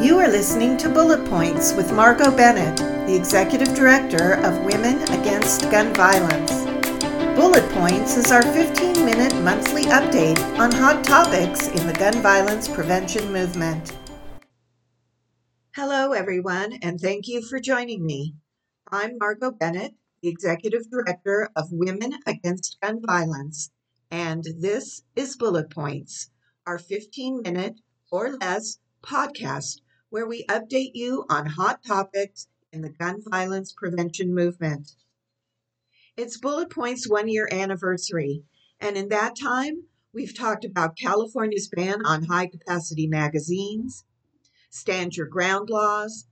You are listening to Bullet Points with Margot Bennett, the Executive Director of Women Against Gun Violence. Bullet Points is our 15 minute monthly update on hot topics in the gun violence prevention movement. Hello, everyone, and thank you for joining me. I'm Margot Bennett, the Executive Director of Women Against Gun Violence, and this is Bullet Points, our 15 minute or less podcast where we update you on hot topics in the gun violence prevention movement. It's Bullet Point's one year anniversary, and in that time, we've talked about California's ban on high capacity magazines, stand your ground laws,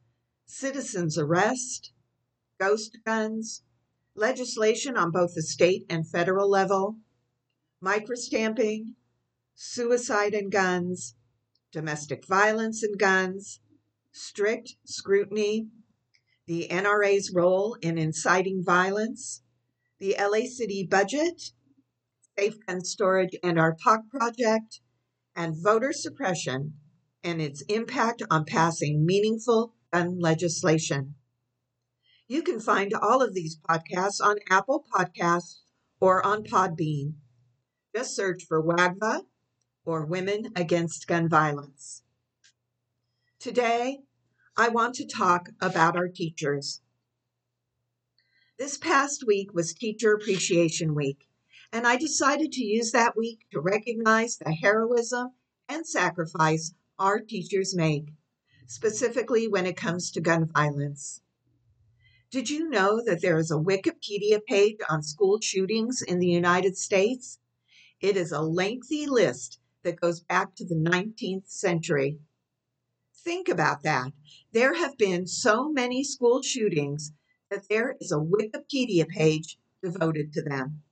citizens' arrest, ghost guns, legislation on both the state and federal level, microstamping, suicide and guns, domestic violence and guns, strict scrutiny, the NRA's role in inciting violence, the LA City budget, Safe Gun Storage and our Talk Project, and voter suppression and its impact on passing meaningful gun legislation. You can find all of these podcasts on Apple Podcasts or on Podbean. Just search for WAGVA or Women Against Gun Violence. Today, I want to talk about our teachers. This past week was Teacher Appreciation Week, and I decided to use that week to recognize the heroism and sacrifice our teachers make, specifically when it comes to gun violence. Did you know that there is a Wikipedia page on school shootings in the United States? It is a lengthy list that goes back to the 19th century. Think about that. There have been so many school shootings that there is a Wikipedia page devoted to them.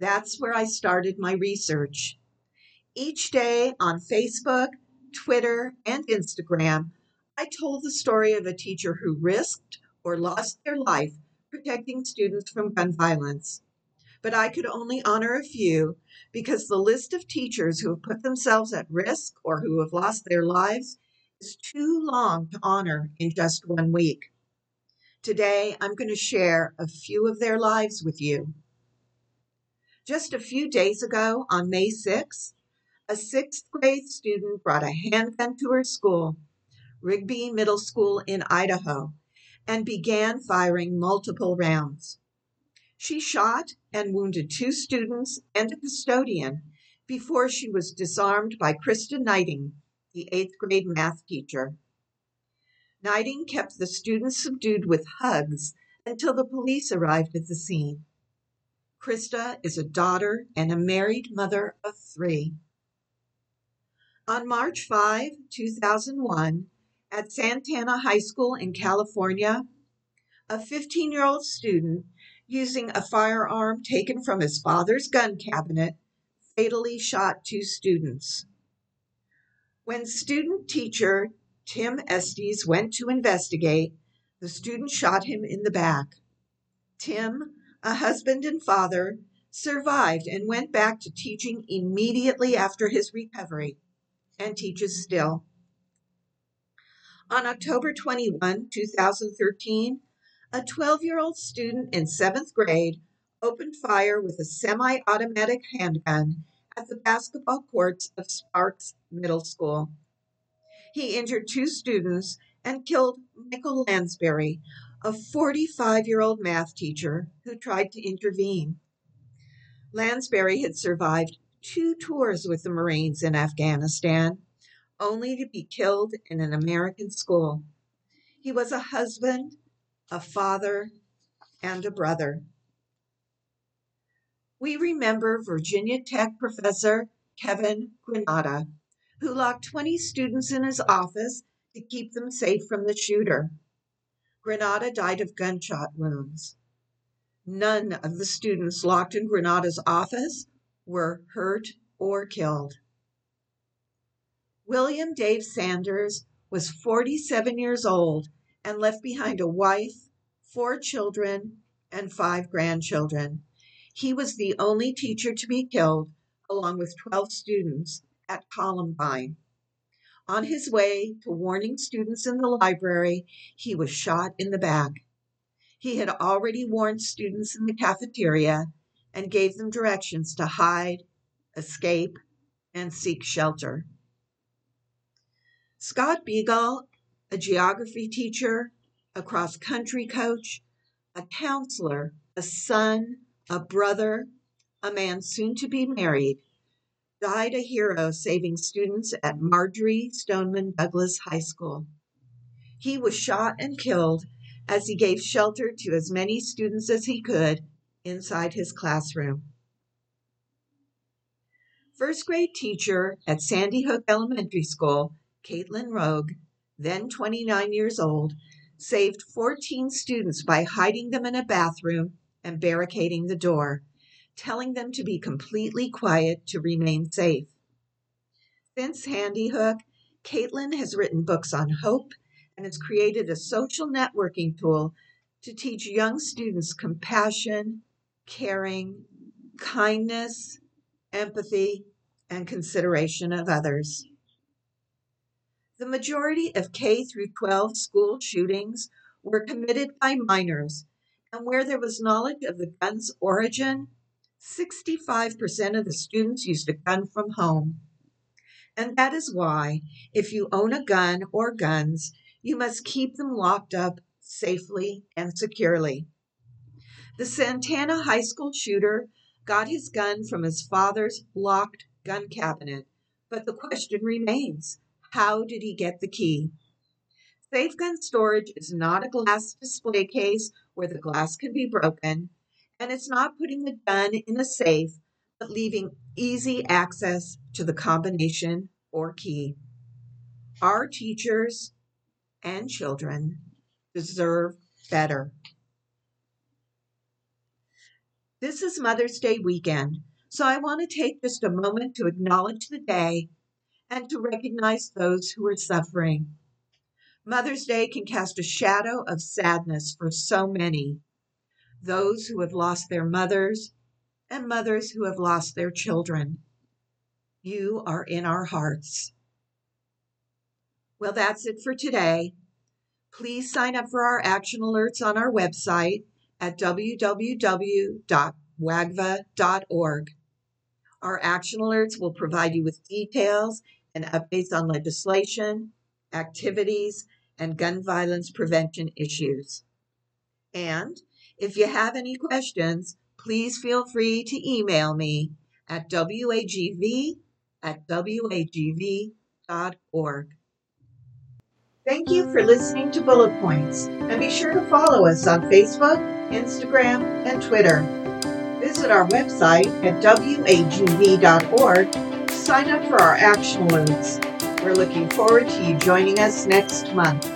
That's where I started my research. Each day on Facebook, Twitter, and Instagram, I told the story of a teacher who risked or lost their life protecting students from gun violence. But I could only honor a few because the list of teachers who have put themselves at risk or who have lost their lives is too long to honor in just one week. Today, I'm going to share a few of their lives with you. Just a few days ago, on May 6th, a sixth grade student brought a handgun to her school, Rigby Middle School in Idaho, and began firing multiple rounds. She shot and wounded two students and a custodian before she was disarmed by Krista Gneiting, the eighth grade math teacher. Gneiting kept the students subdued with hugs until the police arrived at the scene. Krista is a daughter and a married mother of three. On March 5, 2001, at Santana High School in California, a 15 year old student using a firearm taken from his father's gun cabinet fatally shot two students. When student teacher Tim Estes went to investigate, the student shot him in the back. Tim, a husband and father, survived and went back to teaching immediately after his recovery and teaches still. On October 21, 2013, a 12 year old student in seventh grade opened fire with a semi automatic handgun at the basketball courts of Sparks Middle School. He injured two students and killed Michael Landsberry, a 45 year old math teacher who tried to intervene. Landsberry had survived two tours with the Marines in Afghanistan, only to be killed in an American school. He was a husband, a father, and a brother. We remember Virginia Tech professor Kevin Granata, who locked 20 students in his office to keep them safe from the shooter. Granata died of gunshot wounds. None of the students locked in Granata's office were hurt or killed. William Dave Sanders was 47 years old and left behind a wife, four children, and five grandchildren. He was the only teacher to be killed, along with 12 students, at Columbine. On his way to warning students in the library, he was shot in the back. He had already warned students in the cafeteria and gave them directions to hide, escape, and seek shelter. Scott Beigel, a geography teacher, a cross country coach, a counselor, a son, a brother, a man soon to be married, died a hero saving students at Marjory Stoneman Douglas High School. He was shot and killed as he gave shelter to as many students as he could inside his classroom. First grade teacher at Sandy Hook Elementary School, Kaitlin Roig, then 29 years old, saved 14 students by hiding them in a bathroom and barricading the door telling them to be completely quiet to remain safe. Since Sandy Hook, Kaitlin has written books on hope and has created a social networking tool to teach young students compassion, caring, kindness, empathy, and consideration of others. The majority of K through 12 school shootings were committed by minors, and where there was knowledge of the gun's origin 65% of the students used a gun from home. And that is why, if you own a gun or guns, you must keep them locked up safely and securely. The Santana High School shooter got his gun from his father's locked gun cabinet, but the question remains how did he get the key? Safe gun storage is not a glass display case where the glass can be broken and it's not putting the gun in a safe, but leaving easy access to the combination or key. Our teachers and children deserve better. This is Mother's Day weekend, so I want to take just a moment to acknowledge the day and to recognize those who are suffering. Mother's Day can cast a shadow of sadness for so many, those who have lost their mothers, and mothers who have lost their children. You are in our hearts. Well, that's it for today. Please sign up for our action alerts on our website at www.wagva.org. Our action alerts will provide you with details and updates on legislation, activities, and gun violence prevention issues. And if you have any questions, please feel free to email me at wagv at wagv.org. Thank you for listening to Bullet Points, and be sure to follow us on Facebook, Instagram, and Twitter. Visit our website at wagv.org sign up for our action alerts. We're looking forward to you joining us next month.